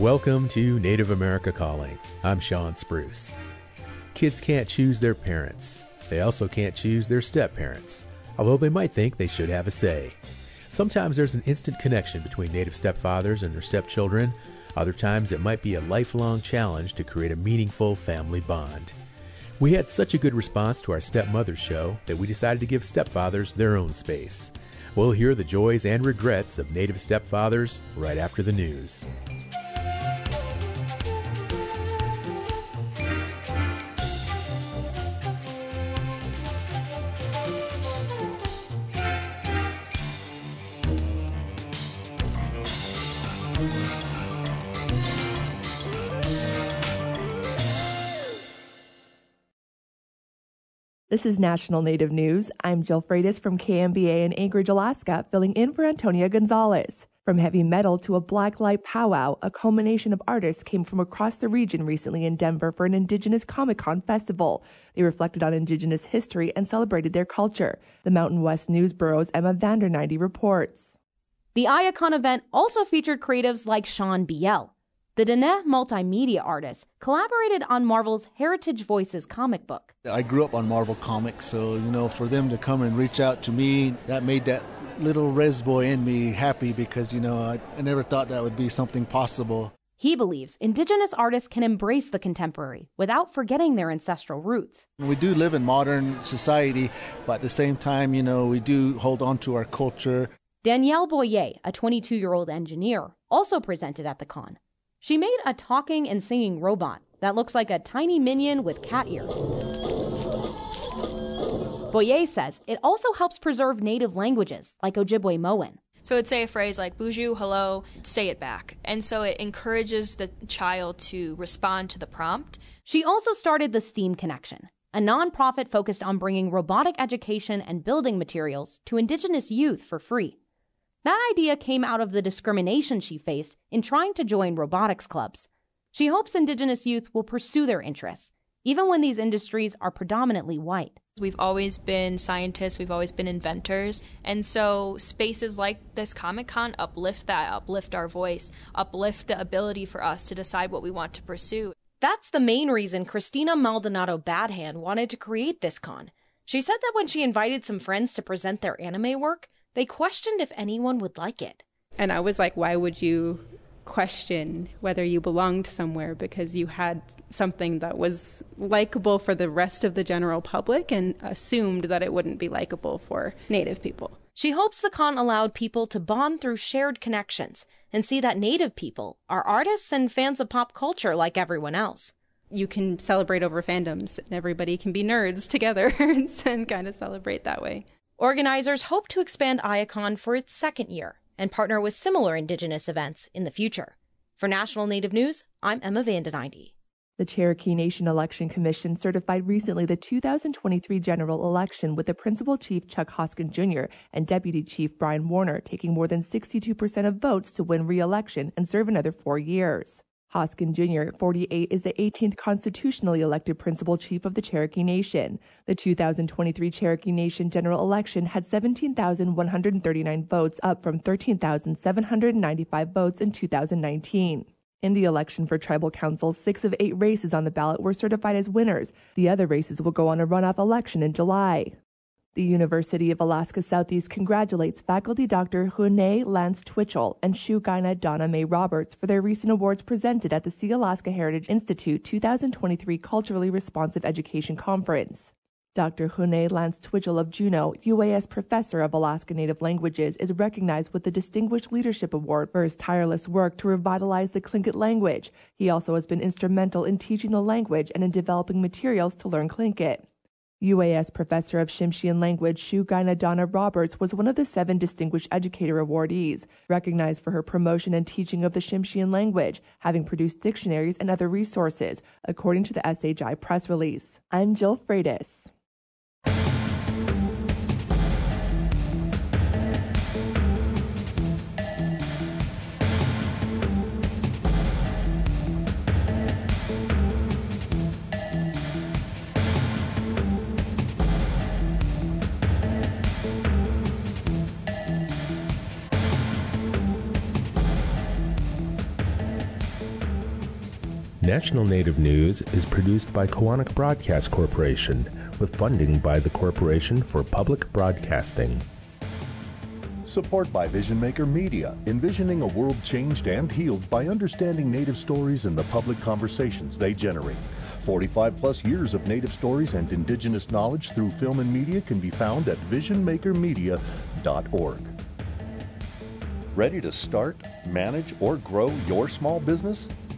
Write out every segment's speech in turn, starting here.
Welcome to Native America Calling. I'm Shawn Spruce. Kids can't choose their parents. They also can't choose their step parents, although they might think they should have a say. Sometimes there's an instant connection between Native stepfathers and their stepchildren. Other times it might be a lifelong challenge to create a meaningful family bond. We had such a good response to our stepmother show that we decided to give stepfathers their own space. We'll hear the joys and regrets of Native stepfathers right after the news. This is National Native News. I'm Jill Fratis from KNBA in Anchorage, Alaska, filling in for Antonia Gonzalez. From heavy metal to a blacklight powwow, a culmination of artists came from across the region recently in Denver for an Indigenous Comic Con festival. They reflected on Indigenous history and celebrated their culture. The Mountain West News Bureau's Emma VandenEinde reports. The Iacon event also featured creatives like Sean Biel. The Dene multimedia artist collaborated on Marvel's Heritage Voices comic book. I grew up on Marvel Comics, so you know, for them to come and reach out to me, that made that little res boy in me happy because you know I, I never thought that would be something possible. He believes Indigenous artists can embrace the contemporary without forgetting their ancestral roots. We do live in modern society, but at the same time, you know, we do hold on to our culture. Danielle Boyer, a 22 year old engineer, also presented at the con. She made a talking and singing robot that looks like a tiny minion with cat ears. Boyer says it also helps preserve native languages like Ojibwemowin. So it'd say a phrase like "buju, hello," say it back, and so it encourages the child to respond to the prompt. She also started the STEAM Connection, a nonprofit focused on bringing robotic education and building materials to Indigenous youth for free. That idea came out of the discrimination she faced in trying to join robotics clubs. She hopes Indigenous youth will pursue their interests, even when these industries are predominantly white. We've always been scientists, we've always been inventors, and so spaces like this Comic Con uplift that, uplift our voice, uplift the ability for us to decide what we want to pursue. That's the main reason Christina Maldonado Badhand wanted to create this con. She said that when she invited some friends to present their anime work, they questioned if anyone would like it. And I was like, why would you question whether you belonged somewhere because you had something that was likable for the rest of the general public and assumed that it wouldn't be likable for Native people. She hopes the con allowed people to bond through shared connections and see that Native people are artists and fans of pop culture like everyone else. You can celebrate over fandoms and everybody can be nerds together and kind of celebrate that way. Organizers hope to expand Iacon for its second year and partner with similar Indigenous events in the future. For National Native News, I'm Emma VandenEinde. The Cherokee Nation Election Commission certified recently the 2023 general election with the Principal Chief Chuck Hoskin Jr. and Deputy Chief Brian Warner taking more than 62% of votes to win re-election and serve another four years. Hoskin Jr., 48, is the 18th constitutionally elected principal chief of the Cherokee Nation. The 2023 Cherokee Nation general election had 17,139 votes, up from 13,795 votes in 2019. In the election for tribal councils, six of eight races on the ballot were certified as winners. The other races will go on a runoff election in July. The University of Alaska Southeast congratulates faculty Dr. Hune Lance Twitchell and Shugaina Donna Mae Roberts for their recent awards presented at the Sealaska Heritage Institute 2023 Culturally Responsive Education Conference. Dr. Hune Lance Twitchell of Juneau, UAS Professor of Alaska Native Languages, is recognized with the Distinguished Leadership Award for his tireless work to revitalize the Tlingit language. He also has been instrumental in teaching the language and in developing materials to learn Tlingit. UAS professor of Tsimshian language Shugaina Donna Roberts was one of the seven Distinguished Educator awardees, recognized for her promotion and teaching of the Tsimshian language, having produced dictionaries and other resources, according to the SHI press release. I'm Jill Fratis. National Native News is produced by Koahnic Broadcast Corporation with funding by the Corporation for Public Broadcasting. Support by Vision Maker Media, envisioning a world changed and healed by understanding Native stories and the public conversations they generate. 45 plus years of Native stories and Indigenous knowledge through film and media can be found at visionmakermedia.org. Ready to start, manage, or grow your small business?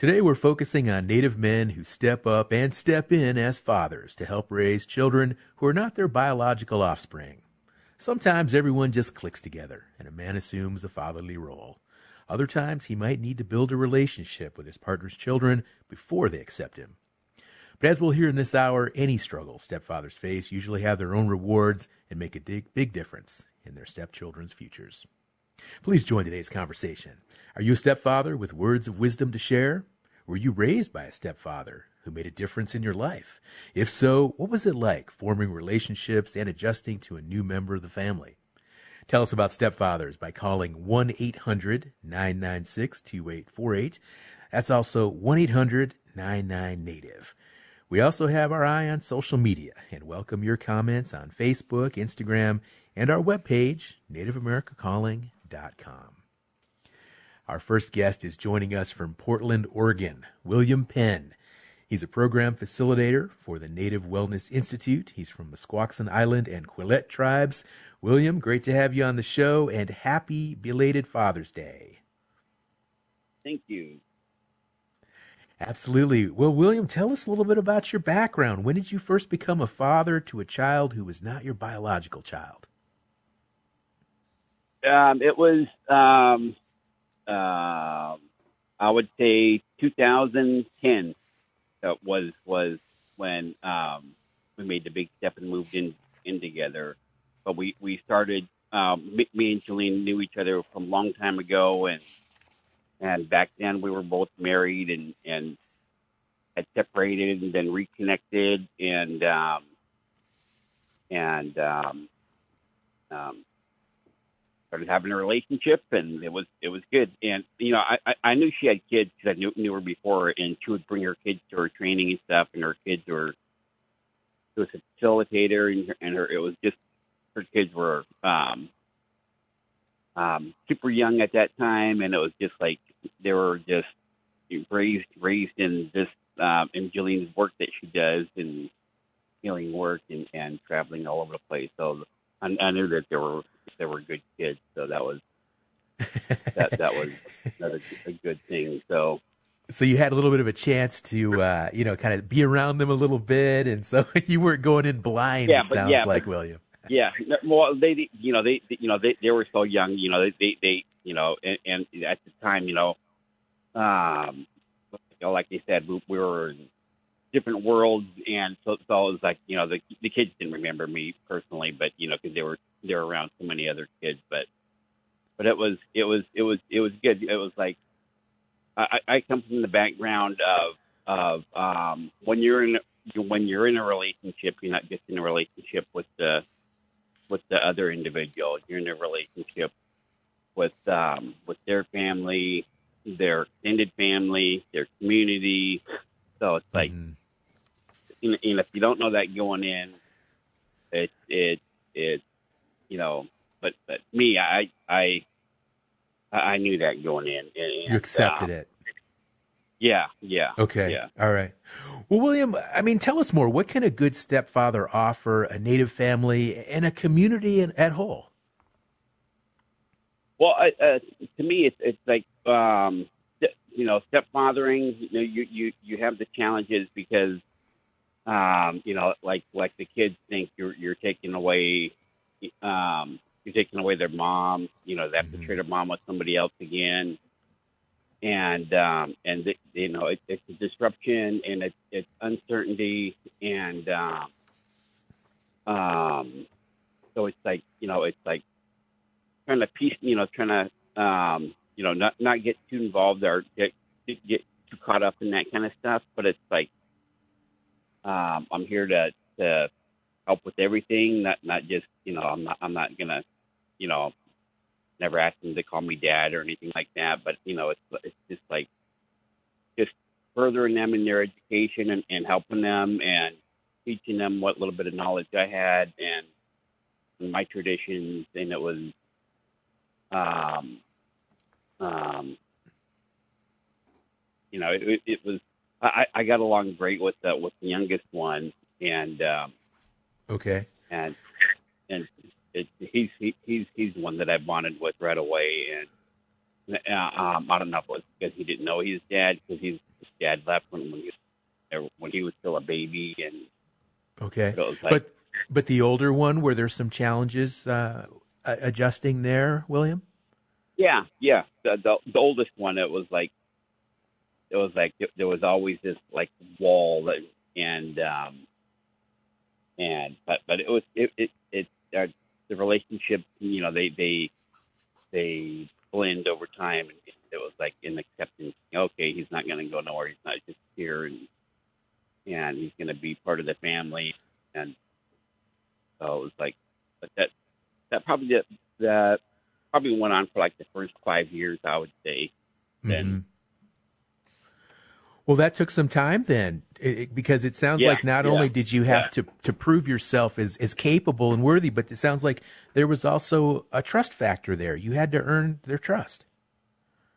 Today we're focusing on Native men who step up and step in as fathers to help raise children who are not their biological offspring. Sometimes everyone just clicks together and a man assumes a fatherly role. Other times he might need to build a relationship with his partner's children before they accept him. But as we'll hear in this hour, any struggle stepfathers face usually have their own rewards and make a big, big difference in their stepchildren's futures. Please join today's conversation. Are you a stepfather with words of wisdom to share? Were you raised by a stepfather who made a difference in your life? If so, what was it like forming relationships and adjusting to a new member of the family? Tell us about stepfathers by calling 1 800 996 2848. That's also 1 800 99 Native. We also have our eye on social media and welcome your comments on Facebook, Instagram, and our webpage, nativeamericacalling.com. Our first guest is joining us from Portland, Oregon, William Penn. He's a program facilitator for the Native Wellness Institute. He's from Musquaxin Island and Quileute tribes. William, great to have you on the show and happy belated Father's Day. Thank you. Absolutely. Well, William, tell us a little bit about your background. When did you first become a father to a child who was not your biological child? Um, it was, um, uh, I would say 2010 that was was when um, we made the big step and moved in in together. But we we started. Um, me, me and Jolene knew each other from a long time ago, and and back then we were both married and and had separated and then reconnected and um, and um, um, started having a relationship and it was it was good. And you know I I, knew she had kids because I knew knew her before and she would bring her kids to her training and stuff and her kids were she was a facilitator and her, and her it was just her kids were um um super young at that time and it was just like they were just raised raised in this um in Jillian's work that she does and healing work and and traveling all over the place. So I, I knew that there were there were good kids, so that was that that was another a good thing. So so you had a little bit of a chance to uh, you know kind of be around them a little bit, and so you weren't going in blind. Yeah, it sounds yeah, like but- William. yeah, well, they you know they you know they they were so young, you know they they, they you know and, and at the time you know um you know like they said we, we were different worlds and so so it was like you know the the kids didn't remember me personally but you know because they were they were around so many other kids but but it was it was it was it was good. It was like I, I come from the background of of um when you're in when you're in a relationship you're not just in a relationship with the with the other individual. You're in a relationship with um with their family their extended family their community. So it's like Mhm. You know, if you don't know that going in, it it it you know, but but me, I I I knew that going in. And, you accepted um, it. Yeah, yeah. Okay. Yeah. All right. Well, William, I mean, tell us more. What can a good stepfather offer a native family and a community in, at whole? Well, uh, to me, it's it's like um, you know, stepfathering. You know, you you you have the challenges because um, you know, like like the kids think you're you're taking away um, you're taking away their mom. You know, they have to trade their mom with somebody else again, and um, and the, you know, it, it's a disruption and it's it's uncertainty, and um, um, so it's like you know, it's like trying to piece, you know, trying to um, you know, not not get too involved or get get too caught up in that kind of stuff. But it's like um, I'm here to to help with everything, not not just you know, I'm not I'm not gonna you know, never ask them to call me dad or anything like that. But you know, it's it's just like just furthering them in their education and, and helping them and teaching them what little bit of knowledge I had and, my traditions. And it was, um, um, you know, it, it was. I, I got along great with the with the youngest one, and um, okay, and and it, he's he, he's he's the one that I bonded with right away, and uh, um, I don't know if it was because he didn't know his dad because his, his dad left when when he was, when he was still a baby, and okay, so like, but but the older one, were there some challenges uh, adjusting there, William? yeah, yeah, the, the the oldest one, it was like it was like there was always this like wall that, and um and but but it was it it it the relationship you know they they they blend over time and it was like an acceptance okay he's not going to go nowhere he's not just here and and he's going to be part of the family and so it was like but that that probably that that probably went on for like the first five years i would say then Mhm. Well, that took some time then, it, it- because it sounds Yeah, like not yeah, only did you have yeah. to to prove yourself as as capable and worthy, but it sounds like there was also a trust factor there. You had to earn their trust.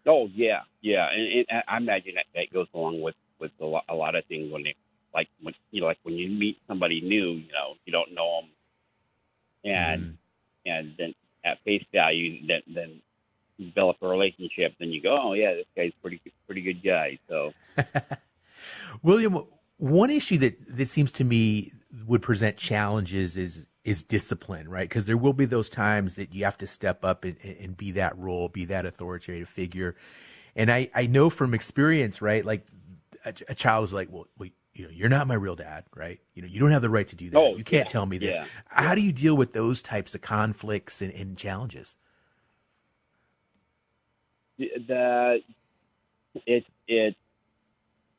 Oh yeah, yeah, and, I imagine that, that goes along with with a lot, a lot of things when they like when you know like when you meet somebody new, you know you don't know them, and mm-hmm. and then at face value, then then develop a relationship, then you go, oh yeah, this guy's pretty pretty good guy. So William, one issue that that seems to me would present challenges is is discipline, right? Because there will be those times that you have to step up and, and be that role, be that authoritative figure. And I, I know from experience, right? Like a, a child is like, well, wait, you know, you're not my real dad, right? You know, you don't have the right to do that. Oh, you can't yeah, tell me this. yeah, How do you deal with those types of conflicts and, and challenges? the it it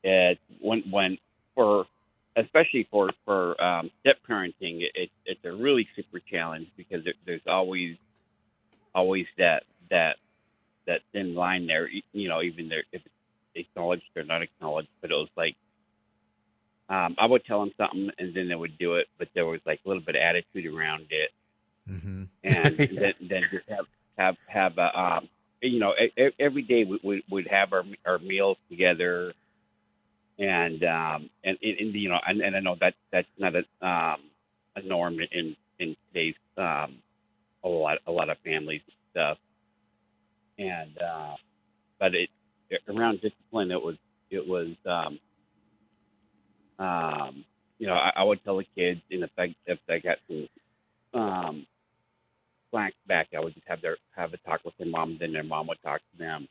it when when for especially for for um, step parenting, it, it's a really super challenge because there, there's always always that that that thin line there. You know, even there if it's acknowledged or not acknowledged, but it was like um, I would tell them something and then they would do it, but there was like a little bit of attitude around it Mm-hmm. and then, then just have have have a um, you know every day we would have our our meals together, and um and, and, you know and, and I know that that's not a um a norm in in today's um a lot a lot of families and stuff, and uh, but it around discipline it was it was um um you know I, I would tell the kids in effect if they got some um slack back, I would just have their have a talk with their mom, then their mom would talk to them,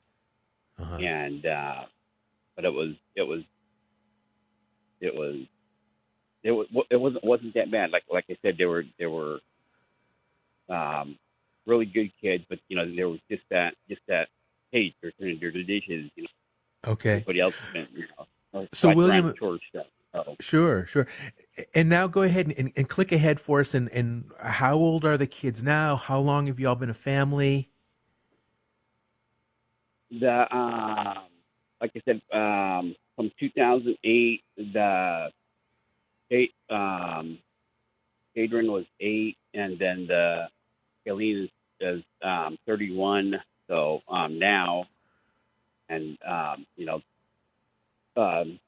Uh-huh. and uh, but it was it was it was it was it wasn't wasn't that bad. Like like I said, there were there were um, really good kids, but you know there was just that just that hey, they're turning dirty dishes. You know, Okay. everybody else been you know. So, William- stuff. So, Sure, sure. And now go ahead and, and click ahead for us. And, and how old are the kids now? How long have y'all been a family? the um, like I said, um, from 2008, the eight um, Adrian was eight, and then the Aileen is, is um, 31. So um, now, and um, you know, um,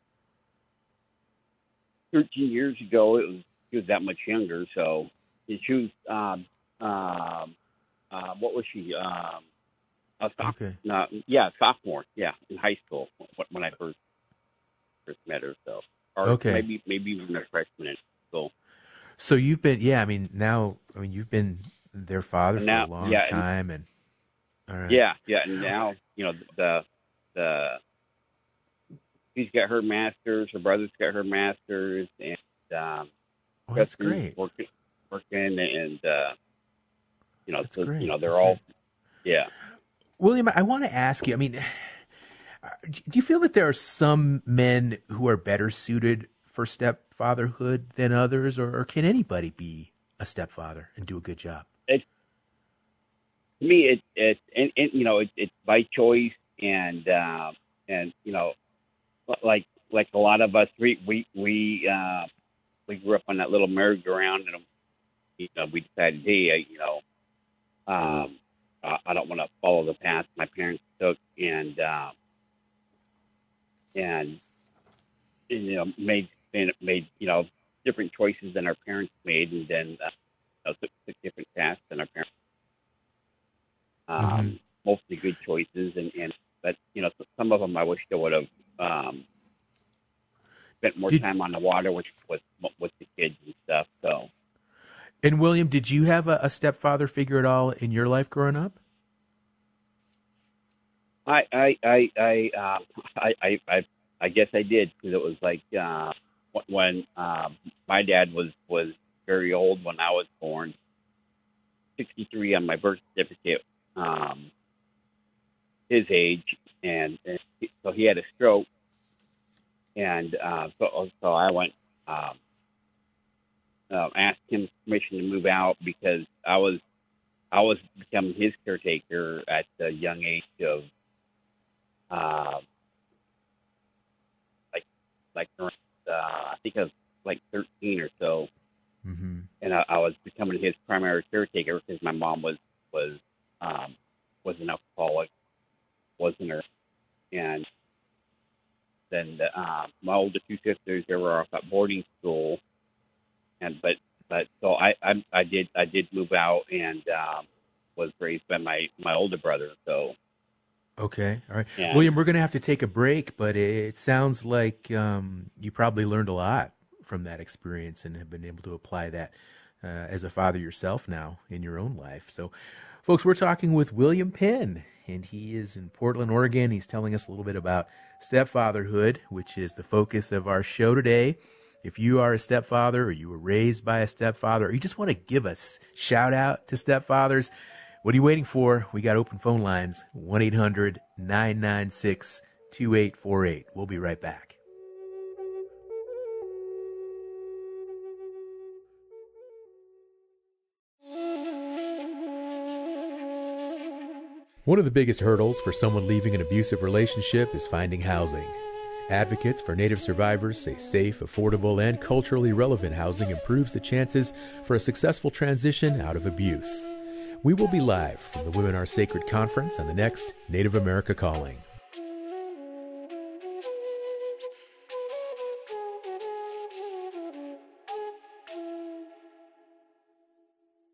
13 years ago, it was she was that much younger. So she was um, um, uh, what was she? Um, a sophomore. Okay. Yeah, sophomore. Yeah, in high school when- I first first met her. So, or Okay. maybe maybe even a freshman in school. So you've been, yeah, I mean, now, I mean, you've been their father for Now- a long yeah, and- time. And, all right. Yeah, yeah. And now you know the the she's got her masters. Her brother's got her masters, and um, Oh, that's great. Working, working, and uh, you know, so you know, they're That's all, yeah. William, I want to ask you. I mean, uh, do you feel that there are some men who are better suited for stepfatherhood than others, or, or can anybody be a stepfather and do a good job? to me, it it and, and you know it, it's by choice, and uh, and you know, like like a lot of us, we we we uh, we grew up on that little merry-go-round, and you know, we decided, hey, I- you know, um, I don't want to follow the path my parents took, and uh, and you know made made you know different choices than our parents made, and then uh, you know, took, took different paths than our parents. Um, mostly good choices, and, and but you know some of them I wish I would have um, spent more Did- time on the water, which was with the kids and stuff. So And William, did you have a, a stepfather figure at all in your life growing up? I I I I uh, I, I I I guess I did because it was like uh, when um, my dad was was very old when I was born, sixty three on my birth certificate. Um, his age, and, and he- so he had a stroke, and uh, so so I went um, uh, asked him permission to move out because I was I was becoming his caretaker at the young age of uh, like like around, uh, I think I was like thirteen or so, Mm-hmm. and I, I was becoming his primary caretaker because my mom was was um, was an alcoholic, wasn't her, and then the, uh, my older two sisters they were off at boarding school, and but but so I I, I did I did move out and um, was raised by my my older brother. So Okay, all right, Yeah. William. We're going to have to take a break, but it sounds like um, you probably learned a lot from that experience and have been able to apply that uh, as a father yourself now in your own life. So, folks, we're talking with William Penn, and he is in Portland, Oregon. He's telling us a little bit about stepfatherhood, which is the focus of our show today. If you are a stepfather or you were raised by a stepfather or you just want to give us shout out to stepfathers, what are you waiting for? We got open phone lines 1 800 996 2848. We'll be right back. One of the biggest hurdles for someone leaving an abusive relationship is finding housing. Advocates for Native survivors say safe, affordable, and culturally relevant housing improves the chances for a successful transition out of abuse. We will be live from the Women Are Sacred conference on the next Native America Calling.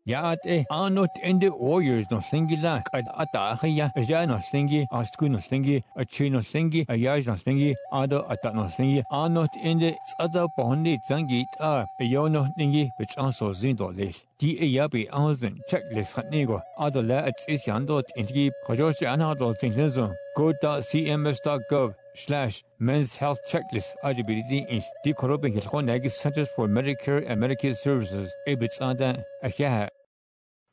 Yaate anot ende warriors no thingi la kad ata khaya ja no thingi astku no thingi a chi no thingi a yaj no thingi ado ata no singi anot ende tsada bondi zangi ta yo no thingi bich anso zindo do lesh. E ya be anzen checklist hat nego ado la at is yando ingi kajos ana do thingenzo go.cms.gov slash men's health checklist eligibility in di korobin hilkon nagi centers for medicare and medicaid services e bits ada a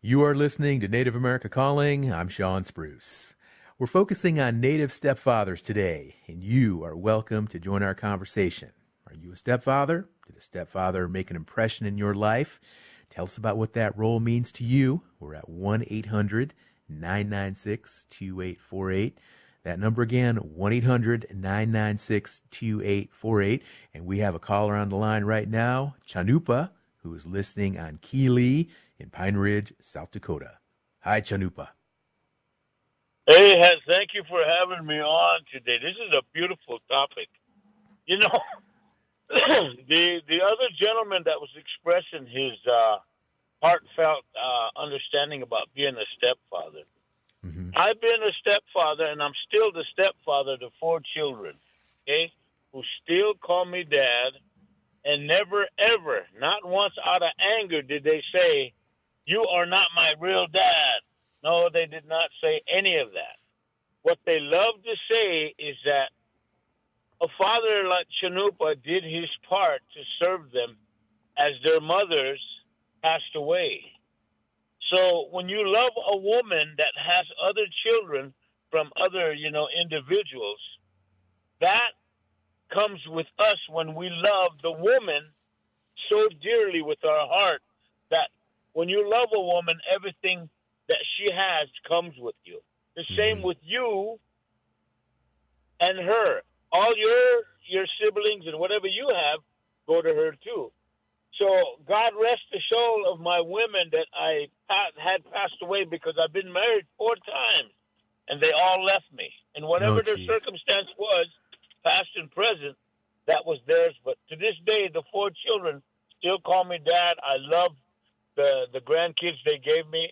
You are listening to Native America Calling. I'm Shawn Spruce. We're focusing on Native stepfathers today, and you are welcome to join our conversation. Are you a stepfather? Did a stepfather make an impression in your life? Tell us about what that role means to you. We're at 1 800 996 2848. That number again, 1 800 996 2848. And we have a caller on the line right now, Chanupa, who is listening on KILI in Pine Ridge, South Dakota. Hi, Chanupa. Hey, thank you for having me on today. This is a beautiful topic. You know, the the other gentleman that was expressing his uh, heartfelt uh, understanding about being a stepfather. I've been a stepfather, and I'm still the stepfather to four children. Okay, who still call me dad, and never ever, not once out of anger, did they say, "You are not my real dad." No, they did not say any of that. What they love to say is that a father like Chanupa did his part to serve them as their mothers passed away. So when you love a woman that has other children from other, you know, individuals, that comes with us when we love the woman so dearly with our heart that when you love a woman, everything that she has comes with you. The mm-hmm. same with you and her. All your your siblings and whatever you have go to her too. So God rest the soul of my women that I had passed away because I've been married four times and they all left me. And whatever oh, their circumstance was, past and present, that was theirs. But to this day, the four children still call me dad. I love the the grandkids they gave me.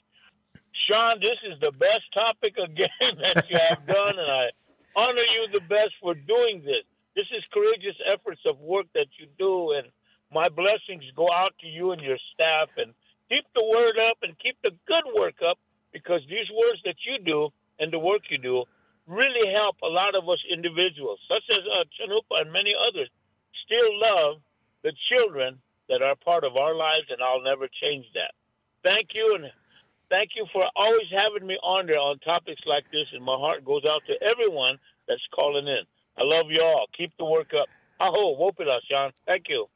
Shawn, this is the best topic again that you have done, and I honor you the best for doing this. This is courageous efforts of work that you do, and my blessings go out to you and your staff. And keep the word up and keep the good work up because these words that you do and the work you do really help a lot of us individuals, such as uh, Chanupa and many others, still love the children that are part of our lives, and I'll never change that. Thank you, and thank you for always having me on there on topics like this, and my heart goes out to everyone calling in. I love you all. Keep the work up. Aho, wopila, Shawn. Thank you.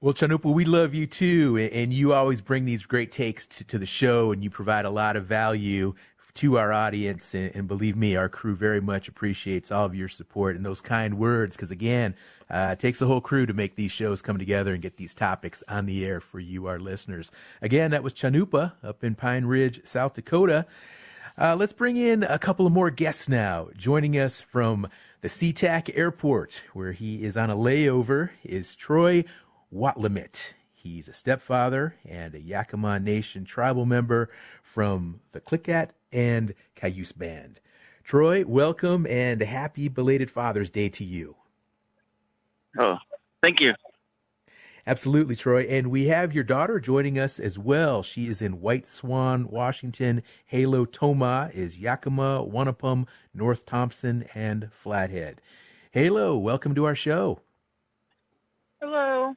Well, Chanupa, we love you too, and you always bring these great takes to, to the show, and you provide a lot of value to our audience. And, and, believe me, our crew very much appreciates all of your support and those kind words. Because again, uh, it takes a whole crew to make these shows come together and get these topics on the air for you, our listeners. Again, that was Chanupa up in Pine Ridge, South Dakota. Uh, let's bring in a couple of more guests now. Joining us from the SeaTac Airport, where he is on a layover, is Troy Watlamit. He's a stepfather and a Yakama Nation tribal member from the Klickitat and Cayuse Band. Troy, welcome and happy belated Father's Day to you. Oh, thank you. Absolutely, Troy. And we have your daughter joining us as well. She is in White Swan, Washington. Halo Toma is Yakama, Wanapum, North Thompson, and Flathead. Halo, welcome to our show. Hello.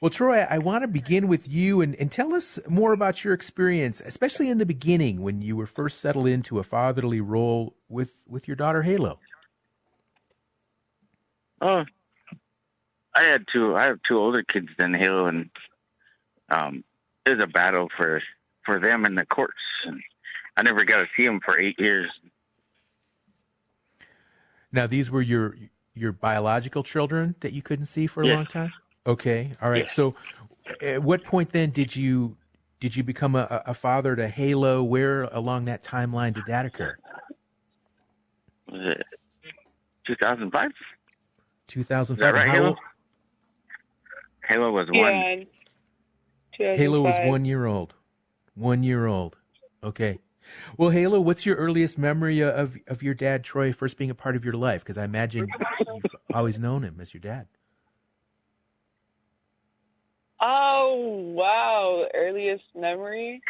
Well, Troy, I want to begin with you and, and tell us more about your experience, especially in the beginning when you were first settled into a fatherly role with, with your daughter Halo. Oh, I had two. I have two older kids than Halo, and um, it was a battle for for them in the courts. And I never got to see them for eight years. Now, these were your your biological children that you couldn't see for a yes. long time. Okay, all right. Yeah. So, at what point then did you did you become a, a father to Halo? Where along that timeline did that occur? Was it 2005? 2005. right, Halo? Halo was one. Yeah. Halo was one year old. One year old. Okay. Well, Halo, what's your earliest memory uh, of of your dad, Troy, first being a part of your life? Because I imagine you've always known him as your dad. Oh wow, earliest memory.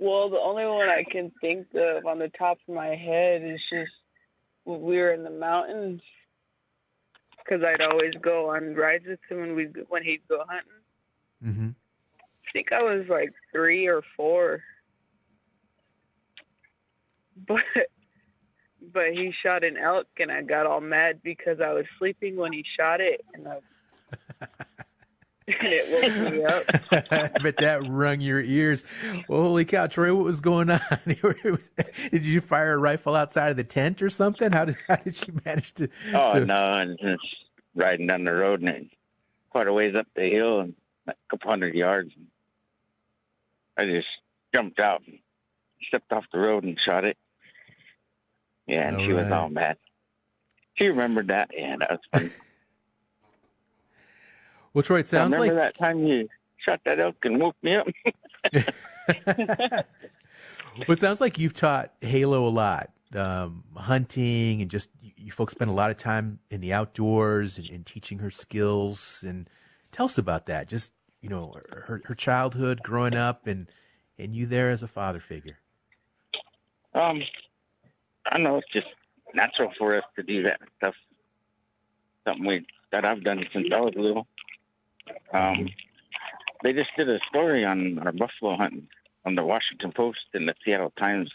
Well, the only one I can think of on the top of my head is just when we were in the mountains because I'd always go on rides with him when we when he'd go hunting. Mm-hmm. I think I was like three or four, but but he shot an elk and I got all mad because I was sleeping when he shot it and I and it woke me up. but that rung your ears. Well, holy cow, Troy, what was going on? did you fire a rifle outside of the tent or something? How did how did you manage to? Oh to... no, and just riding down the road and it, quite a ways up the hill and a couple hundred yards. I just jumped out and stepped off the road and shot it. Yeah, and all she right. was all mad. She remembered that. Yeah, that was funny. Well, Troy, it sounds I remember like that time you shot that elk and woke me up. well, it sounds like you've taught Halo a lot, um, hunting, and just you folks spend a lot of time in the outdoors and, and, teaching her skills. And tell us about that. Just you know, her her childhood, growing up, and and you there as a father figure. Um, I know it's just natural for us to do that stuff. Something we that I've done since I was little. Um, they just did a story on our buffalo hunting on the Washington Post and the Seattle Times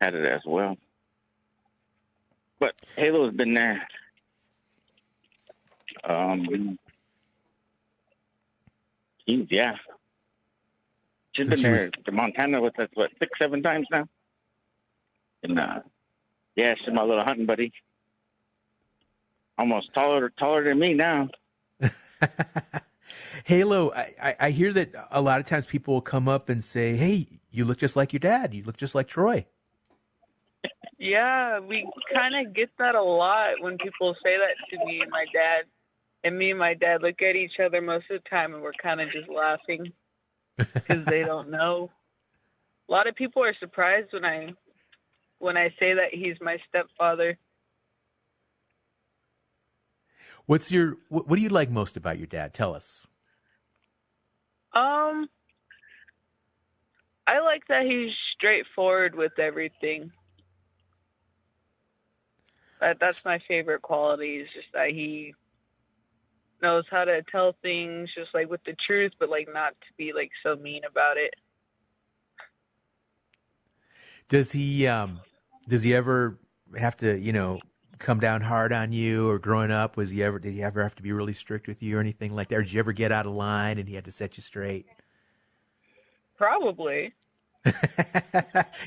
had it as well. But Halo's been there. Um, geez, yeah. She's So been she was- there to Montana with us, what, six, seven times now? And, uh, yeah, she's my little hunting buddy. Almost taller, taller than me now. Halo, I, I, I hear that a lot of times people will come up and say, "Hey, you look just like your dad. You look just like Troy." Yeah, we kind of get that a lot when people say that to me and my dad. And me and my dad look at each other most of the time and we're kind of just laughing because they don't know. A lot of people are surprised when I when I say that he's my stepfather. What's your what, what do you like most about your dad? Tell us. Um I like that he's straightforward with everything. That that's my favorite quality is just that he knows how to tell things just like with the truth but like not to be like so mean about it. Does he um does he ever have to, you know, come down hard on you or growing up was he ever did he ever have to be really strict with you or anything like that? Or did you ever get out of line and he had to set you straight? Probably.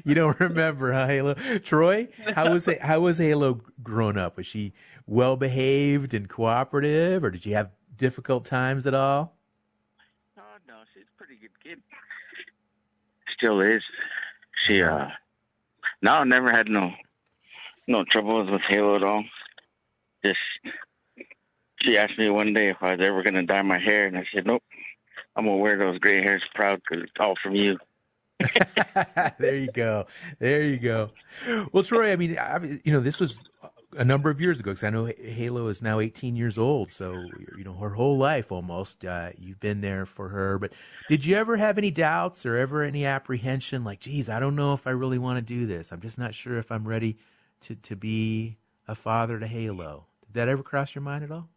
You don't remember, huh, Halo? Troy, how was it, how was Halo grown up? Was she well behaved and cooperative or did you have difficult times at all? Oh no, she's a pretty good kid. Still is. She uh no, never had no no troubles with Halo at all. Just she asked me one day if I was ever gonna dye my hair, and I said nope. I'm gonna wear those gray hairs proud because it's all from you. there you go. There you go. Well, Troy, I mean, I, you know, this was a number of years ago because I know Halo is now 18 years old. So, you know, her whole life almost, uh, you've been there for her. But did you ever have any doubts or ever any apprehension like, geez, I don't know if I really want to do this. I'm just not sure if I'm ready to, to be a father to Halo. Did that ever cross your mind at all?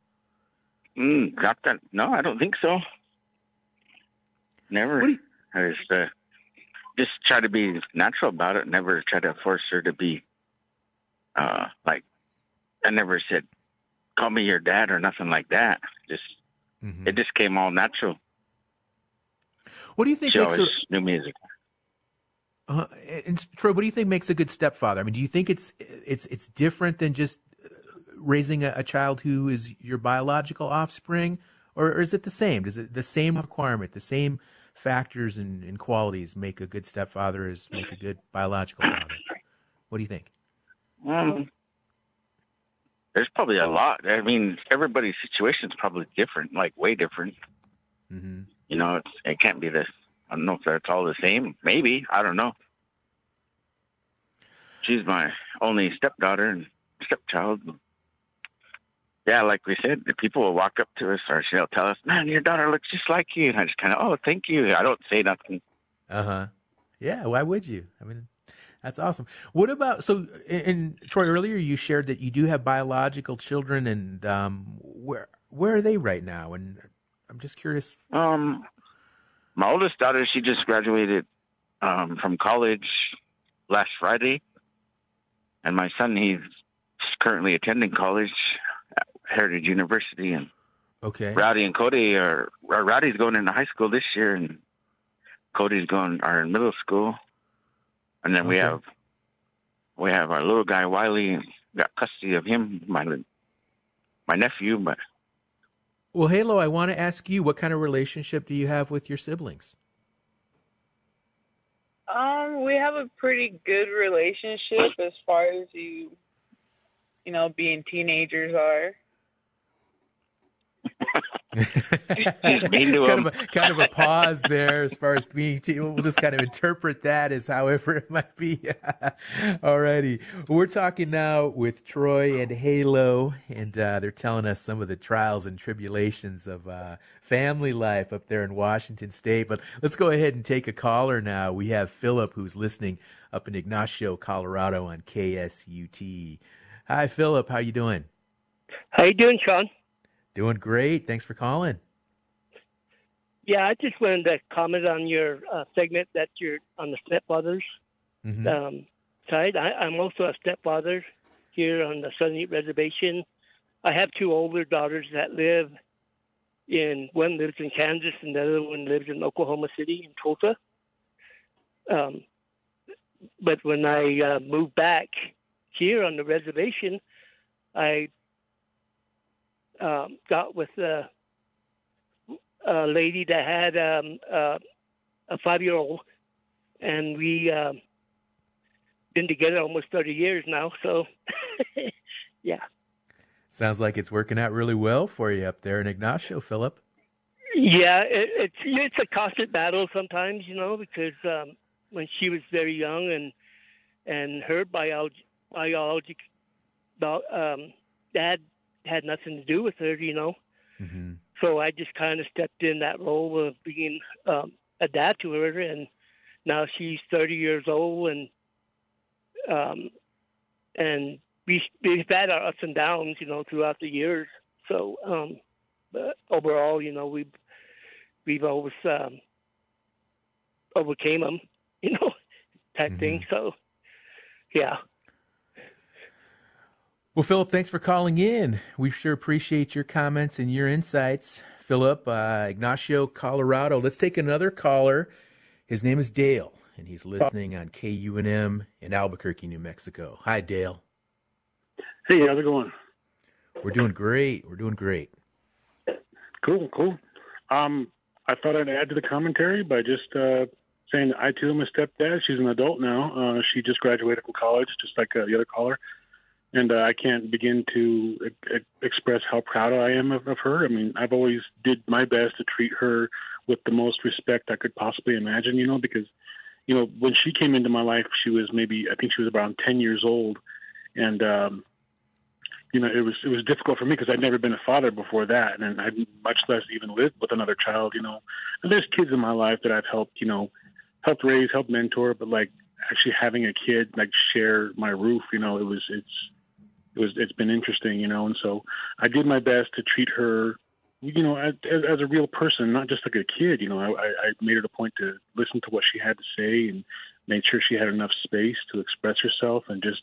Mm, got that? No, I don't think so. Never. I just uh, just try to be natural about it. Never try to force her to be uh like. I never said, "Call me your dad" or nothing like that. Just it just came all natural. What do you think She makes always a, knew music. Uh, and Troy, what do you think makes a good stepfather? I mean, do you think it's it's it's different than just uh, raising a, a child who is your biological offspring, or, or is it the same? Does it the same requirement, the same factors and, and qualities make a good stepfather as make a good biological father? What do you think? Um, there's probably a lot. I mean, everybody's situation is probably different, like way different. Mm-hmm. You know, it's, it can't be this. I don't know if that's all the same. Maybe I don't know. She's my only stepdaughter and stepchild. Yeah, like we said, the people will walk up to us or she'll tell us, "Man, your daughter looks just like you." And I just kind of, "Oh, thank you." I don't say nothing. Uh huh. Yeah. Why would you? I mean, that's awesome. What about so? And Troy, earlier you shared that you do have biological children, and um, where where are they right now? And I'm just curious. Um, my oldest daughter, she just graduated um, from college last Friday, and my son, he's currently attending college at Heritage University, and Okay. Rowdy and Cody are, Rowdy's going into high school this year, and Cody's going are in middle school, and then we have we have our little guy Wiley, got custody of him, my my nephew, but Well, Halo, I want to ask you, what kind of relationship do you have with your siblings? Um, we have a pretty good relationship as far as you, you know, being teenagers are. it's kind of a kind of a pause there as far as being. We'll just kind of interpret that as however it might be. Alrighty, we're talking now with Troy and Halo, and uh, they're telling us some of the trials and tribulations of uh, family life up there in Washington State. But let's go ahead and take a caller now. We have Philip who's listening up in Ignacio, Colorado on KSUT. Hi, Philip. How you doing? How you doing, Shawn? Doing great. Thanks for calling. Yeah, I just wanted to comment on your uh, segment that you're on the stepfathers Mhm. um, side. I, I'm also a stepfather here on the Ute Reservation. I have two older daughters that live in one lives in Kansas and the other one lives in Oklahoma City in Tulsa. Um, but when I uh, moved back here on the reservation, I um, got with a, a lady that had um, uh, a five-year-old, and we um, been together almost thirty years now. So, yeah, Sounds like it's working out really well for you up there in Ignacio, Philip. yeah, it, it's it's a constant battle sometimes, you know, because um, when she was very young and and her biology biology um, dad had nothing to do with her, you know. Mm-hmm. So I just kind of stepped in that role of being um, a dad to her, and now she's 30 years old, and um, and we we've had our ups and downs, you know, throughout the years. So, um, but overall, you know, we've we've always um, overcame them, you know, type thing. So, yeah. Well, Philip, thanks for calling in. We sure appreciate your comments and your insights. Philip, uh, Ignacio, Colorado. Let's take another caller. His name is Dale, and he's listening on KUNM in Albuquerque, New Mexico. Hi, Dale. Hey, how's it going? We're doing great. We're doing great. Cool, cool. Um, I thought I'd add to the commentary by just uh, saying I too am a stepdad. She's an adult now. Uh, she just graduated from college, just like uh, the other caller, and uh, I can't begin to e- express how proud I am of, of her. I mean, I've always did my best to treat her with the most respect I could possibly imagine. You know, because you know when she came into my life, she was maybe I think she was around ten years old, and um, you know, it was it was difficult for me because I'd never been a father before that, and I'd much less even lived with another child. You know, and there's kids in my life that I've helped, you know, helped raise, helped mentor, but like actually having a kid like share my roof, you know, it was it's it was it's been interesting, you know, and so I did my best to treat her, you know, as, as a real person, not just like a kid. You know, I, I made it a point to listen to what she had to say and made sure she had enough space to express herself and just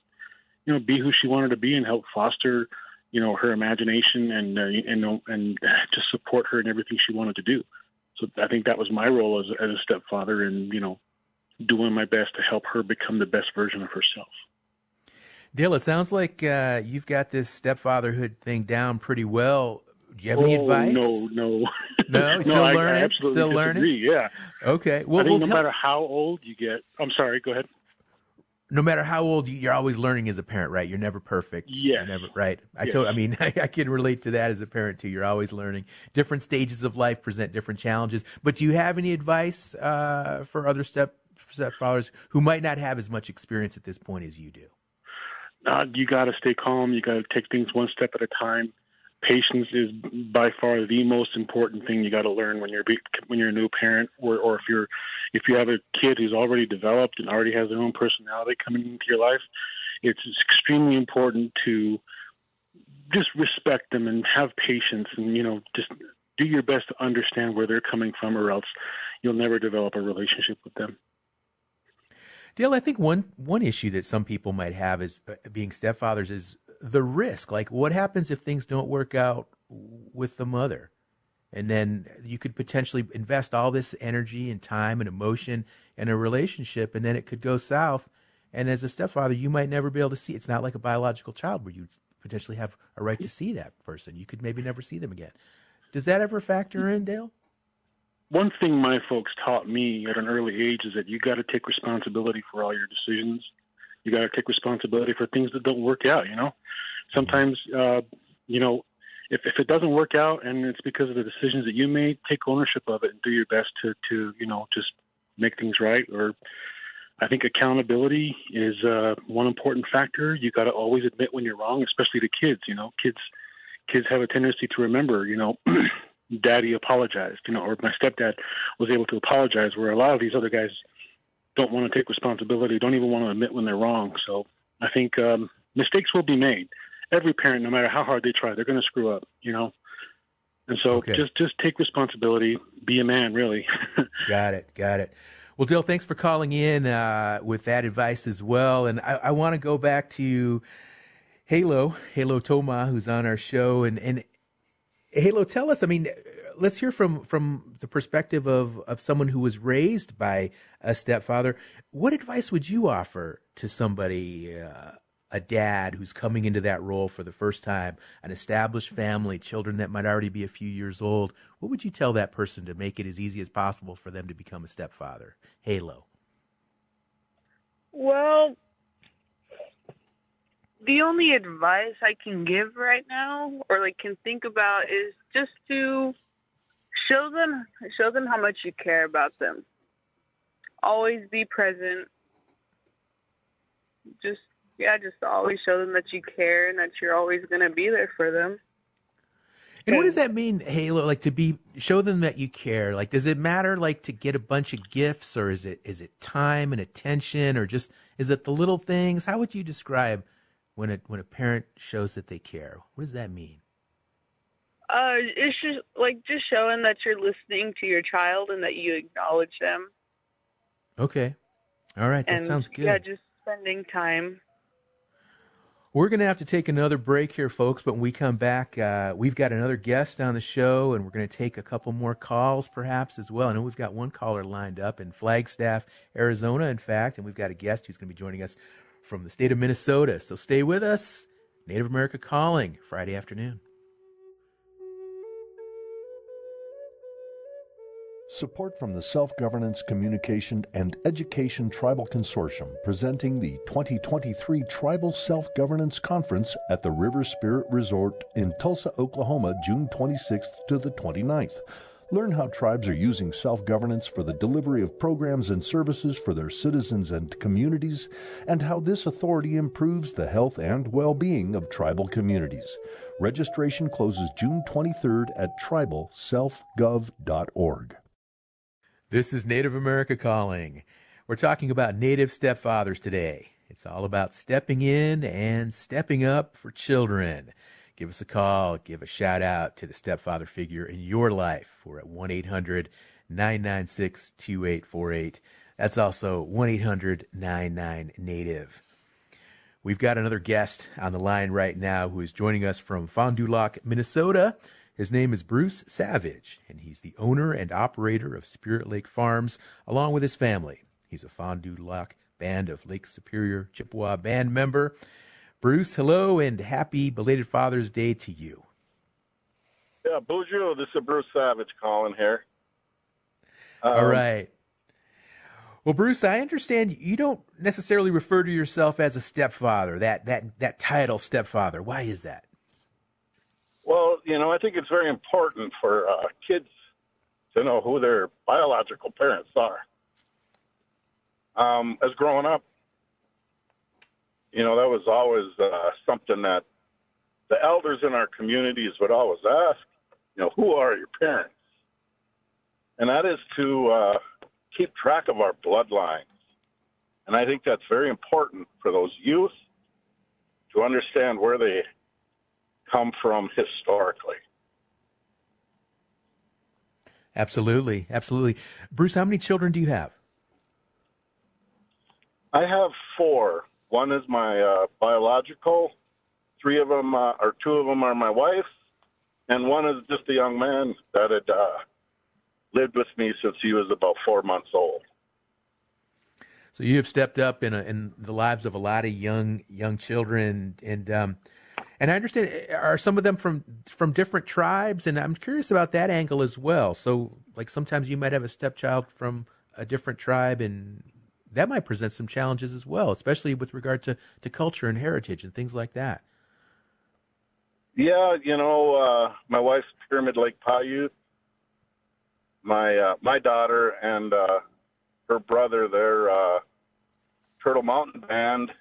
you know be who she wanted to be and help foster you know her imagination and uh, and and just support her in everything she wanted to do so i think that was my role as, as a stepfather and you know doing my best to help her become the best version of herself Dale, it sounds like uh, you've got this stepfatherhood thing down pretty well. Do you have any Oh, advice? no no No, no still I, learning. I absolutely still learning. yeah Okay. Well, we'll no tell- matter how old you get i'm sorry go ahead no matter how old you, you're always learning as a parent, right? You're never perfect. You're never right. I Yes. told. I mean, I, I can relate to that as a parent too. You're always learning. Different stages of life present different challenges. But do you have any advice uh, for other step stepfathers who might not have as much experience at this point as you do? Uh, you got to stay calm. You got to take things one step at a time. Patience is by far the most important thing you got to learn when you're when you're a new parent, or or if you're if you have a kid who's already developed and already has their own personality coming into your life. It's extremely important to just respect them and have patience, and you know just do your best to understand where they're coming from, or else you'll never develop a relationship with them. Dale, I think one one issue that some people might have is uh, being stepfathers is the risk. Like, what happens if things don't work out with the mother? And then you could potentially invest all this energy and time and emotion in a relationship, and then it could go south. And as a stepfather, you might never be able to see. It's not like a biological child where you potentially have a right to see that person. You could maybe never see them again. Does that ever factor in, Dale? One thing my folks taught me at an early age is that you got to take responsibility for all your decisions. You got to take responsibility for things that don't work out. You know, sometimes, uh, you know, if if it doesn't work out and it's because of the decisions that you made, take ownership of it and do your best to to you know just make things right. Or I think accountability is uh, one important factor. You got to always admit when you're wrong, especially to kids. You know, kids kids have a tendency to remember. You know. daddy apologized, you know, or my stepdad was able to apologize, where a lot of these other guys don't want to take responsibility, don't even want to admit when they're wrong. So I think um, mistakes will be made. Every parent, no matter how hard they try, they're going to screw up, you know. And so Okay. just just take responsibility, be a man, really. Got it. Got it. Well, Dill, thanks for calling in uh, with that advice as well. And I, I want to go back to Halo, Halo Toma, who's on our show. And, and Halo, tell us, I mean, let's hear from, from the perspective of, of someone who was raised by a stepfather. What advice would you offer to somebody, uh, a dad who's coming into that role for the first time, an established family, children that might already be a few years old? What would you tell that person to make it as easy as possible for them to become a stepfather? Halo. Well, the only advice I can give right now, or like can think about, is just to show them show them how much you care about them. Always be present. Just yeah, just always show them that you care and that you're always gonna be there for them. And what does that mean, Halo? Like to be show them that you care. Like, does it matter like to get a bunch of gifts, or is it is it time and attention, or just is it the little things? How would you describe when a when a parent shows that they care? What does that mean? Uh, it's just like just showing that you're listening to your child and that you acknowledge them. Okay, all right, that and sounds good. yeah, just spending time. We're going to have to take another break here, folks. But when we come back, uh, we've got another guest on the show, and we're going to take a couple more calls, perhaps as well. I know we've got one caller lined up in Flagstaff, Arizona, in fact, and we've got a guest who's going to be joining us from the state of Minnesota. So stay with us. Native America Calling, Friday afternoon. Support from the Self Governance Communication and Education Tribal Consortium presenting the 2023 Tribal Self Governance Conference at the River Spirit Resort in Tulsa, Oklahoma, June 26th to the 29th. Learn how tribes are using self governance for the delivery of programs and services for their citizens and communities, and how this authority improves the health and well being of tribal communities. Registration closes June 23rd at tribalselfgov.org. This is Native America Calling. We're talking about Native stepfathers today. It's all about stepping in and stepping up for children. Give us a call, give a shout out to the stepfather figure in your life. We're at 1 800 996 2848. That's also 1 800 99 Native. We've got another guest on the line right now who is joining us from Fond du Lac, Minnesota. His name is Bruce Savage, and he's the owner and operator of Spirit Lake Farms, along with his family. He's a Fond du Lac Band of Lake Superior Chippewa band member. Bruce, hello, and happy belated Father's Day to you. Yeah, boozhoo. This is Bruce Savage calling here. All Um, right. Well, Bruce, I understand you don't necessarily refer to yourself as a stepfather. That that that title, stepfather. Why is that? Well, you know, I think it's very important for uh, kids to know who their biological parents are. Um, as growing up, you know, that was always uh, something that the elders in our communities would always ask, you know, who are your parents? And that is to uh, keep track of our bloodlines. And I think that's very important for those youth to understand where they come from historically. Absolutely, absolutely. Bruce, how many children do you have? I have four. One is my uh, biological. Three of them, uh, or two of them, are my wife, and one is just a young man that had uh, lived with me since he was about four months old. So you have stepped up in a, in the lives of a lot of young young children, and um, and I understand are some of them from from different tribes, and I'm curious about that angle as well. So like sometimes you might have a stepchild from a different tribe, and that might present some challenges as well, especially with regard to to culture and heritage and things like that. Yeah, you know, uh, my wife's Pyramid Lake Paiute. My uh, my daughter and uh, her brother, they're uh, Turtle Mountain Band,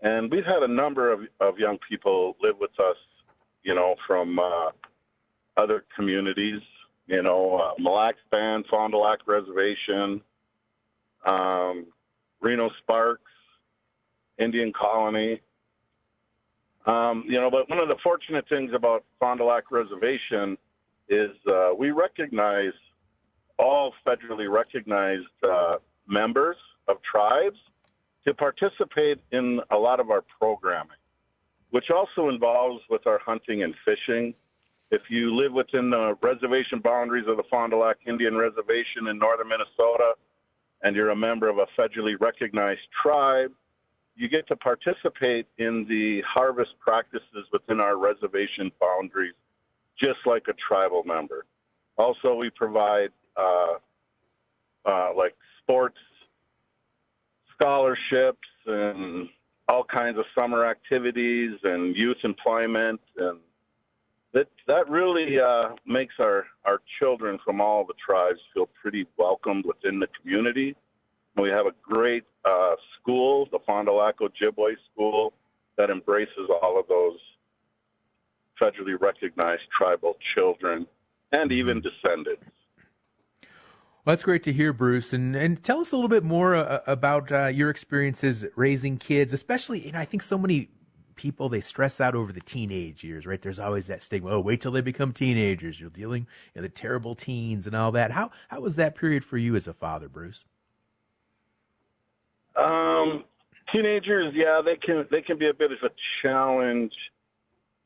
and we've had a number of of young people live with us. You know, from uh, other communities. You know, uh, Mille Lacs Band, Fond du Lac Reservation, um, Reno Sparks, Indian Colony. Um, you know, but one of the fortunate things about Fond du Lac Reservation is uh, we recognize all federally recognized uh, members of tribes to participate in a lot of our programming, which also involves with our hunting and fishing. If you live within the reservation boundaries of the Fond du Lac Indian Reservation in northern Minnesota, and you're a member of a federally recognized tribe, you get to participate in the harvest practices within our reservation boundaries, just like a tribal member. Also, we provide uh, uh, like sports scholarships and all kinds of summer activities and youth employment and that that really uh, makes our, our children from all the tribes feel pretty welcomed within the community. We have a great uh, school, the Fond du Lac Ojibwe School, that embraces all of those federally recognized tribal children and even descendants. Well, that's great to hear, Bruce. And and tell us a little bit more uh, about uh, your experiences raising kids, especially. You know, I think so many people they stress out over the teenage years, right? There's always that stigma. Oh, wait till they become teenagers. You're dealing know, the terrible teens and all that. How how was that period for you as a father, Bruce? Um, teenagers, yeah, they can they can be a bit of a challenge,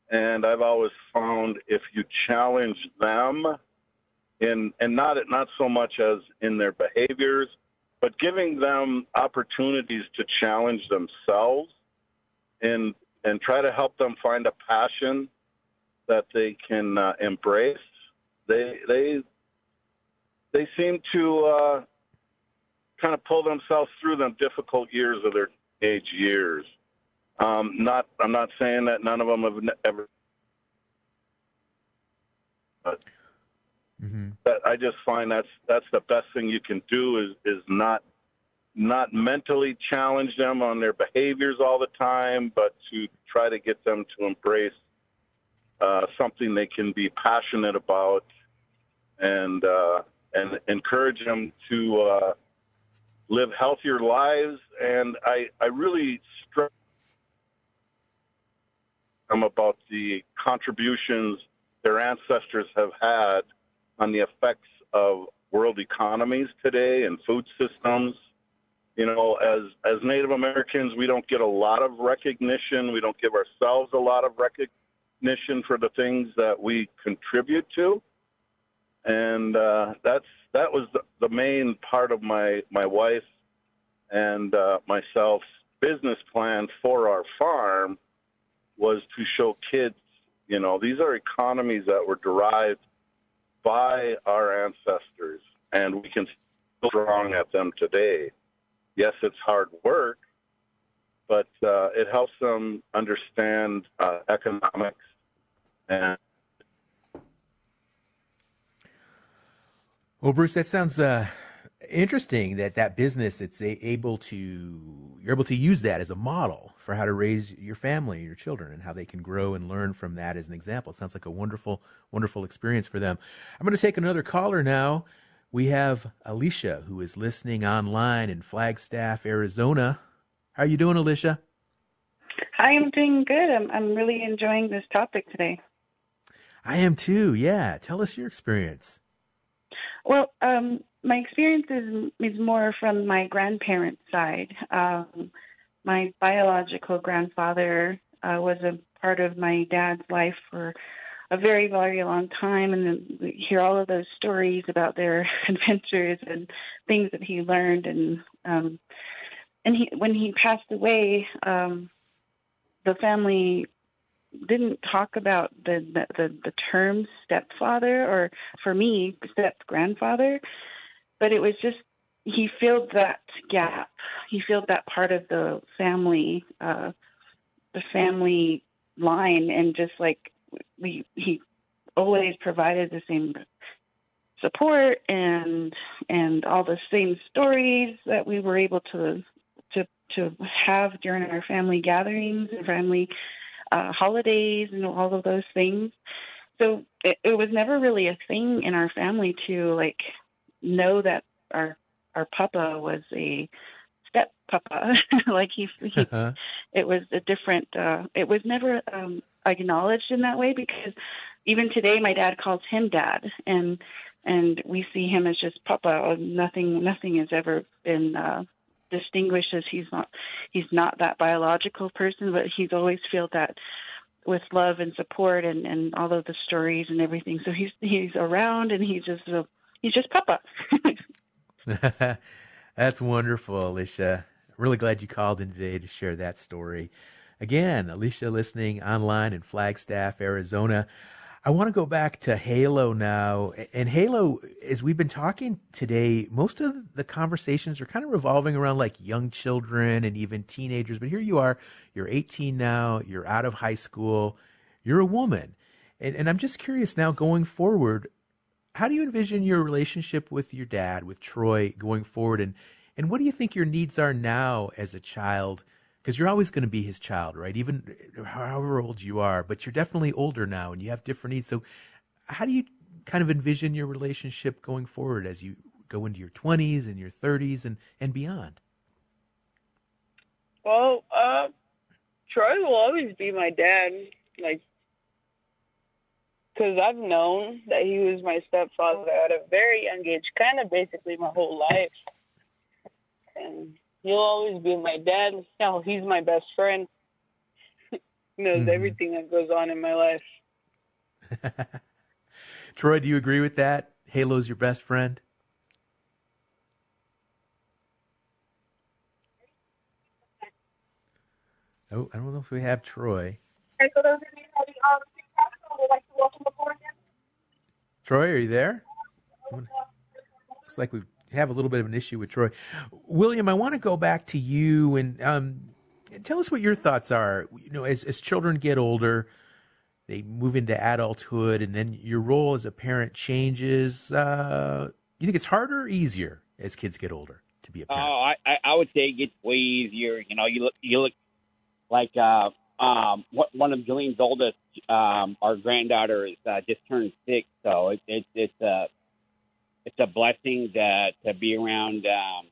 and I've always found if you challenge them in and not not so much as in their behaviors, but giving them opportunities to challenge themselves and and try to help them find a passion that they can uh, embrace. They they they seem to uh, kind of pull themselves through them difficult years of their age years. Um, not I'm not saying that none of them have ever. But Mm-hmm. I just find that's that's the best thing you can do is is not not mentally challenge them on their behaviors all the time, but to try to get them to embrace uh, something they can be passionate about, and uh, and encourage them to uh, live healthier lives. And I I really stress them about the contributions their ancestors have had on the effects of world economies today and food systems. You know, as as Native Americans, we don't get a lot of recognition. We don't give ourselves a lot of recognition for the things that we contribute to, and uh, that's that was the, the main part of my my wife and uh, myself's business plan for our farm was to show kids. You know, these are economies that were derived by our ancestors, and we can still strong at them today. Yes, it's hard work, but uh, it helps them understand uh, economics and. Well, Bruce, that sounds uh, interesting. That that business, it's a, able to you're able to use that as a model for how to raise your family, your children, and how they can grow and learn from that as an example. It sounds like a wonderful, wonderful experience for them. I'm going to take another caller now. We have Alicia who is listening online in Flagstaff, Arizona. How are you doing, Alicia? Hi, I'm doing good. I'm I'm really enjoying this topic today. I am too. Yeah, tell us your experience. Well, um, my experience is is more from my grandparents' side. Um, my biological grandfather uh, was a part of my dad's life for a very, very long time, and hear all of those stories about their adventures and things that he learned. And um, and he, when he passed away, um, the family didn't talk about the, the the the term stepfather or for me step grandfather, but it was just he filled that gap. He filled that part of the family, uh, the family line, and just like we, he always provided the same support and and all the same stories that we were able to to to have during our family gatherings and family uh, holidays and all of those things. so it, it was never really a thing in our family to like know that our our papa was a step papa like he, he Uh-huh. it was a different uh it was never um acknowledged in that way because even today my dad calls him dad and and we see him as just papa nothing nothing has ever been uh distinguished as he's not he's not that biological person but he's always felt that with love and support and and all of the stories and everything so he's he's around and he's just a, he's just papa That's wonderful, Alicia. Really glad you called in today to share that story. Again, Alicia listening online in Flagstaff, Arizona. I want to go back to Halo now. And Halo, as we've been talking today, most of the conversations are kind of revolving around like young children and even teenagers. But here you are, you're 18 now, you're out of high school, you're a woman. And, and I'm just curious now going forward, how do you envision your relationship with your dad, with Troy, going forward? And, and what do you think your needs are now as a child? Because you're always going to be his child, right? Even however old you are, but you're definitely older now and you have different needs. So, how do you kind of envision your relationship going forward as you go into your 20s and your 30s and, and beyond? Well, uh, Troy will always be my dad, like, because I've known that he was my stepfather at a very young age, kind of basically my whole life. And he'll always be my dad. Hell, he's my best friend. he knows Mhm. everything that goes on in my life. Troy, do you agree with that? Halo's your best friend? Oh, I don't know if we have Troy. Troy, are you there? Looks like we have a little bit of an issue with Troy. William, I want to go back to you and um, tell us what your thoughts are. You know, as as children get older, they move into adulthood, and then your role as a parent changes. Uh, you think it's harder or easier as kids get older to be a parent? Oh, I, I would say it gets way easier. You know, you look you look like uh um one of Julian's oldest um our granddaughter is uh, just turned six, so it, it it's a it's a blessing that to be around um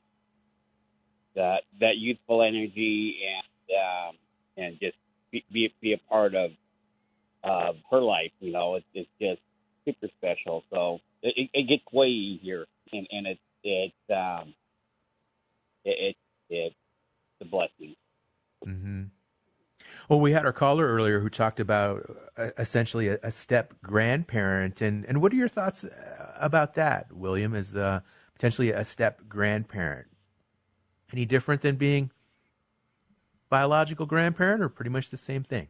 that that youthful energy and um and just be be, be a part of of her life. You know, it's it's just super special. So it, it, gets way easier, and and it's it's um it, it it's a blessing. Mm-hmm. Well, we had our caller earlier who talked about uh, essentially a, step grandparent, and and what are your thoughts about that, William, as uh, potentially a step grandparent? Any different than being biological grandparent, or pretty much the same thing?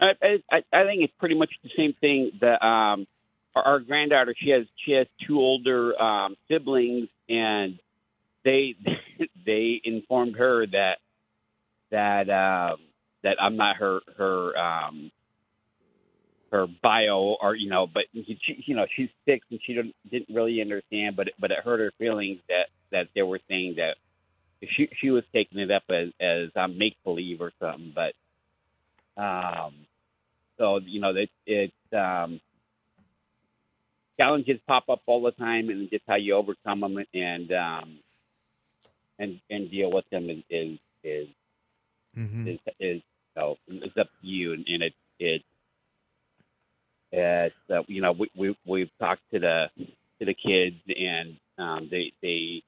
I, I I think it's pretty much the same thing. That um, our, our granddaughter she has she has two older um, siblings, and they they informed her that that um, that I'm not her her um, her bio or you know, but she, you know she's six and she didn't didn't really understand, but but it hurt her feelings that that they were saying that she she was taking it up as as um, make believe or something, but um, so you know that it's um, challenges pop up all the time, and just how you overcome them and um, and and deal with them is is is Mm-hmm. is, is you know, it's up to you, and, and it it it's uh, you know we we we've talked to the to the kids, and um, they they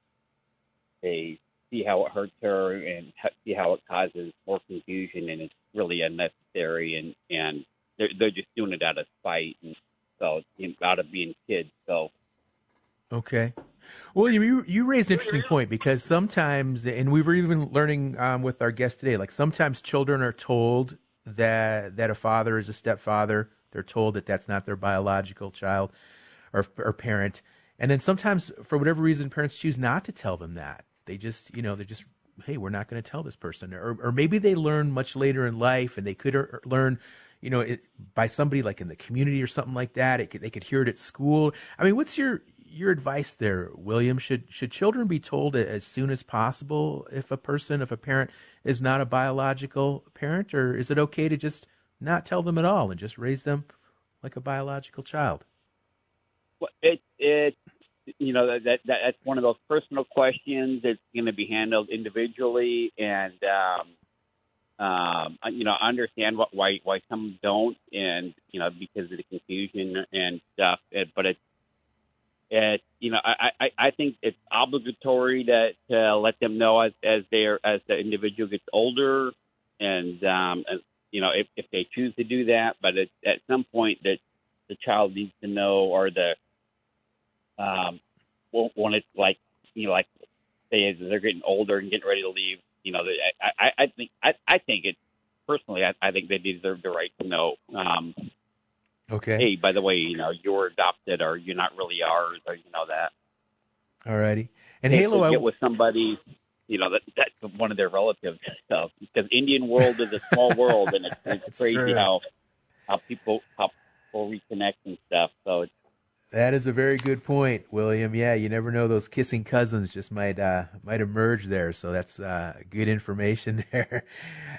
they see how it hurts her and see how it causes more confusion, and it's really unnecessary, and and they're they're just doing it out of spite, and so out of being kids, so. Okay. Well, you you raised an interesting point because sometimes, and we were even learning um, with our guest today, like sometimes children are told that that a father is a stepfather. They're told that that's not their biological child or or parent, and then sometimes for whatever reason, parents choose not to tell them that. They just, you know, they're just, hey, we're not going to tell this person, or or maybe they learn much later in life, and they could er, learn you know, it, by somebody like in the community or something like that. It they could hear it at school. I mean, what's your your advice there, William? Should should children be told as soon as possible if a person, if a parent is not a biological parent, or is it okay to just not tell them at all and just raise them like a biological child? Well, it it you know that, that that's one of those personal questions that's going to be handled individually, and um, um, you know, understand what why why some don't, and you know, because of the confusion and stuff. But it's it you know, I, I I think it's obligatory to to let them know as as they are as the individual gets older, and um, you know, if if they choose to do that, but at, at some point that the child needs to know or the um, won't when it's like you know, like say as they're getting older and getting ready to leave, you know, they, I, I, I think I, I think it personally, I, I think they deserve the right to know. Um, okay. Hey, by the way, you know, you're adopted, or you're not really ours, or you know that. Alrighty. And They Halo, could I, get with somebody, you know, that that's one of their relatives and stuff. Because Indian world is a small world, and it's, it's crazy true. how how people how people reconnect and stuff. So it's that is a very good point, William. Yeah, you never know; those kissing cousins just might uh, might emerge there. So that's uh, good information there.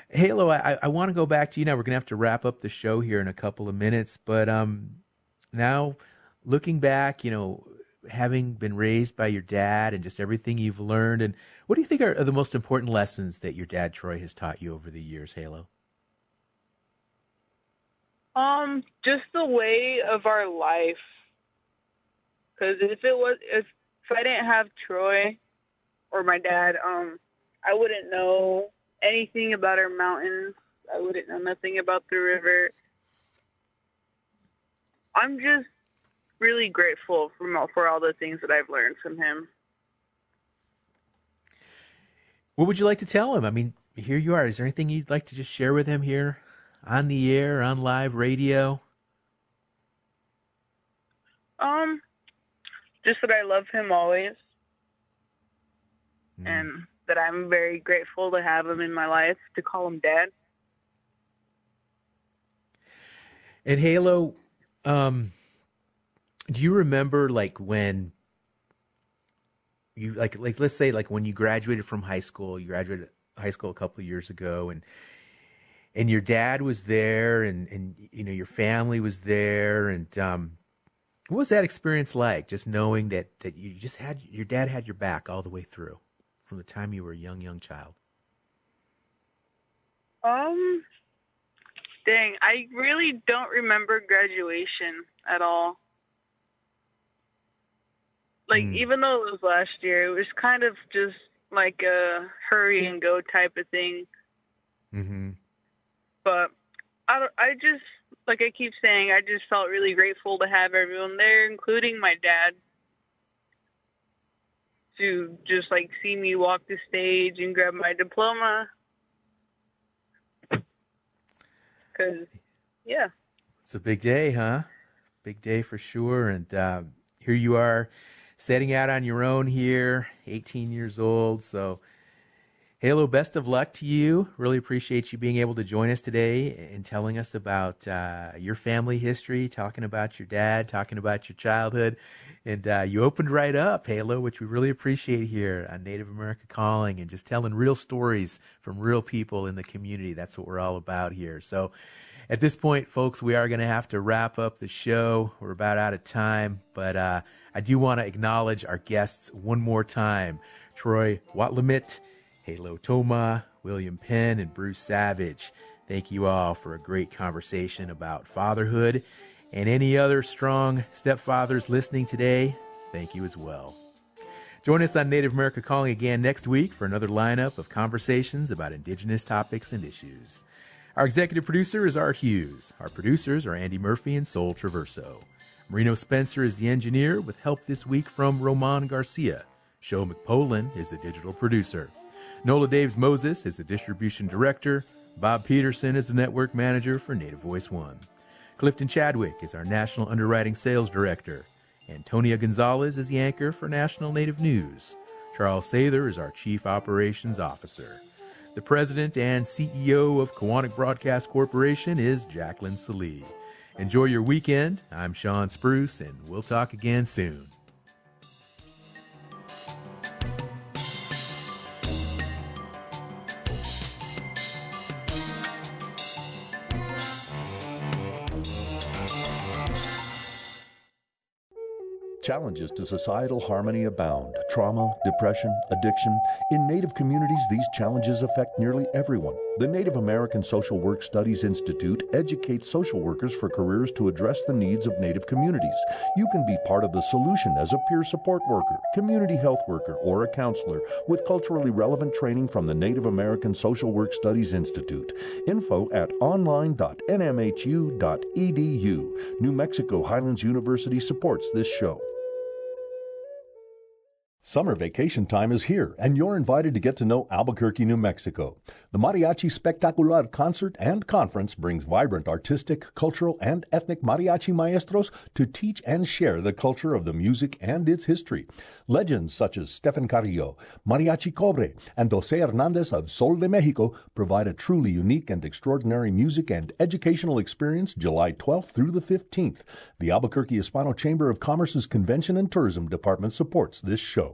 Halo, I, I want to go back to you now. We're gonna have to wrap up the show here in a couple of minutes, but um, now looking back, you know, having been raised by your dad and just everything you've learned, and what do you think are, are the most important lessons that your dad Troy has taught you over the years, Halo? Um, just the way of our life. Because if it was, if if I didn't have Troy or my dad, um, I wouldn't know anything about our mountains. I wouldn't know nothing about the river. I'm just really grateful for all, for all the things that I've learned from him. What would you like to tell him? I mean, here you are. Is there anything you'd like to just share with him here on the air, on live radio? Um, just that I love him always, and that I'm very grateful to have him in my life to call him dad. And Halo, um, do you remember like when you like like let's say like when you graduated from high school, you graduated high school a couple years ago, and and your dad was there, and and you know your family was there, and um, what was that experience like? Just knowing that that you just had your dad had your back all the way through from the time you were a young young child. Um, dang, I really don't remember graduation at all. Like, even though it was last year, it was kind of just like a hurry and go type of thing. Mm-hmm. But I, don't- I just, like I keep saying, I just felt really grateful to have everyone there, including my dad, to just like see me walk the stage and grab my diploma. Cause, yeah. It's a big day, huh? Big day for sure. And uh, here you are, setting out on your own here, 18 years old. So, Halo, best of luck to you. Really appreciate you being able to join us today and telling us about uh, your family history, talking about your dad, talking about your childhood. And uh, you opened right up, Halo, which we really appreciate here on Native America Calling and just telling real stories from real people in the community. That's what we're all about here. So, at this point, folks, we are going to have to wrap up the show. We're about out of time, but uh, I do want to acknowledge our guests one more time Troy Watlamit, Halo Toma, William Penn, and Bruce Savage. Thank you all for a great conversation about fatherhood. And any other strong stepfathers listening today, thank you as well. Join us on Native America Calling again next week for another lineup of conversations about Indigenous topics and issues. Our executive producer is Art Hughes. Our producers are Andi Murphy and Sol Traverso. Marino Spencer is the engineer with help this week from Roman Garcia. Show McPolin is the digital producer. Nola Daves Moses is the distribution director. Bob Peterson is the network manager for Native Voice One. Clifton Chadwick is our national underwriting sales director. Antonia Gonzales is the anchor for National Native News. Charles Sather is our chief operations officer. The president and CEO of Koahnic Broadcast Corporation is Jaclyn Sallee. Enjoy your weekend. I'm Shawn Spruce, and we'll talk again soon. Challenges to societal harmony abound trauma, depression, addiction. In Native communities, these challenges affect nearly everyone. The Native American Social Work Studies Institute educates social workers for careers to address the needs of Native communities. You can be part of the solution as a peer support worker, community health worker, or a counselor with culturally relevant training from the Native American Social Work Studies Institute. Info at online.nmhu.edu. New Mexico Highlands University supports this show. Summer vacation time is here, and you're invited to get to know Albuquerque, New Mexico. The Mariachi Spectacular concert and conference brings vibrant artistic, cultural, and ethnic mariachi maestros to teach and share the culture of the music and its history. Legends such as Stephen Carrillo, Mariachi Cobre, and Jose Hernandez of Sol de Mexico provide a truly unique and extraordinary music and educational experience July 12th through the 15th. The Albuquerque Hispano Chamber of Commerce's Convention and Tourism Department supports this show.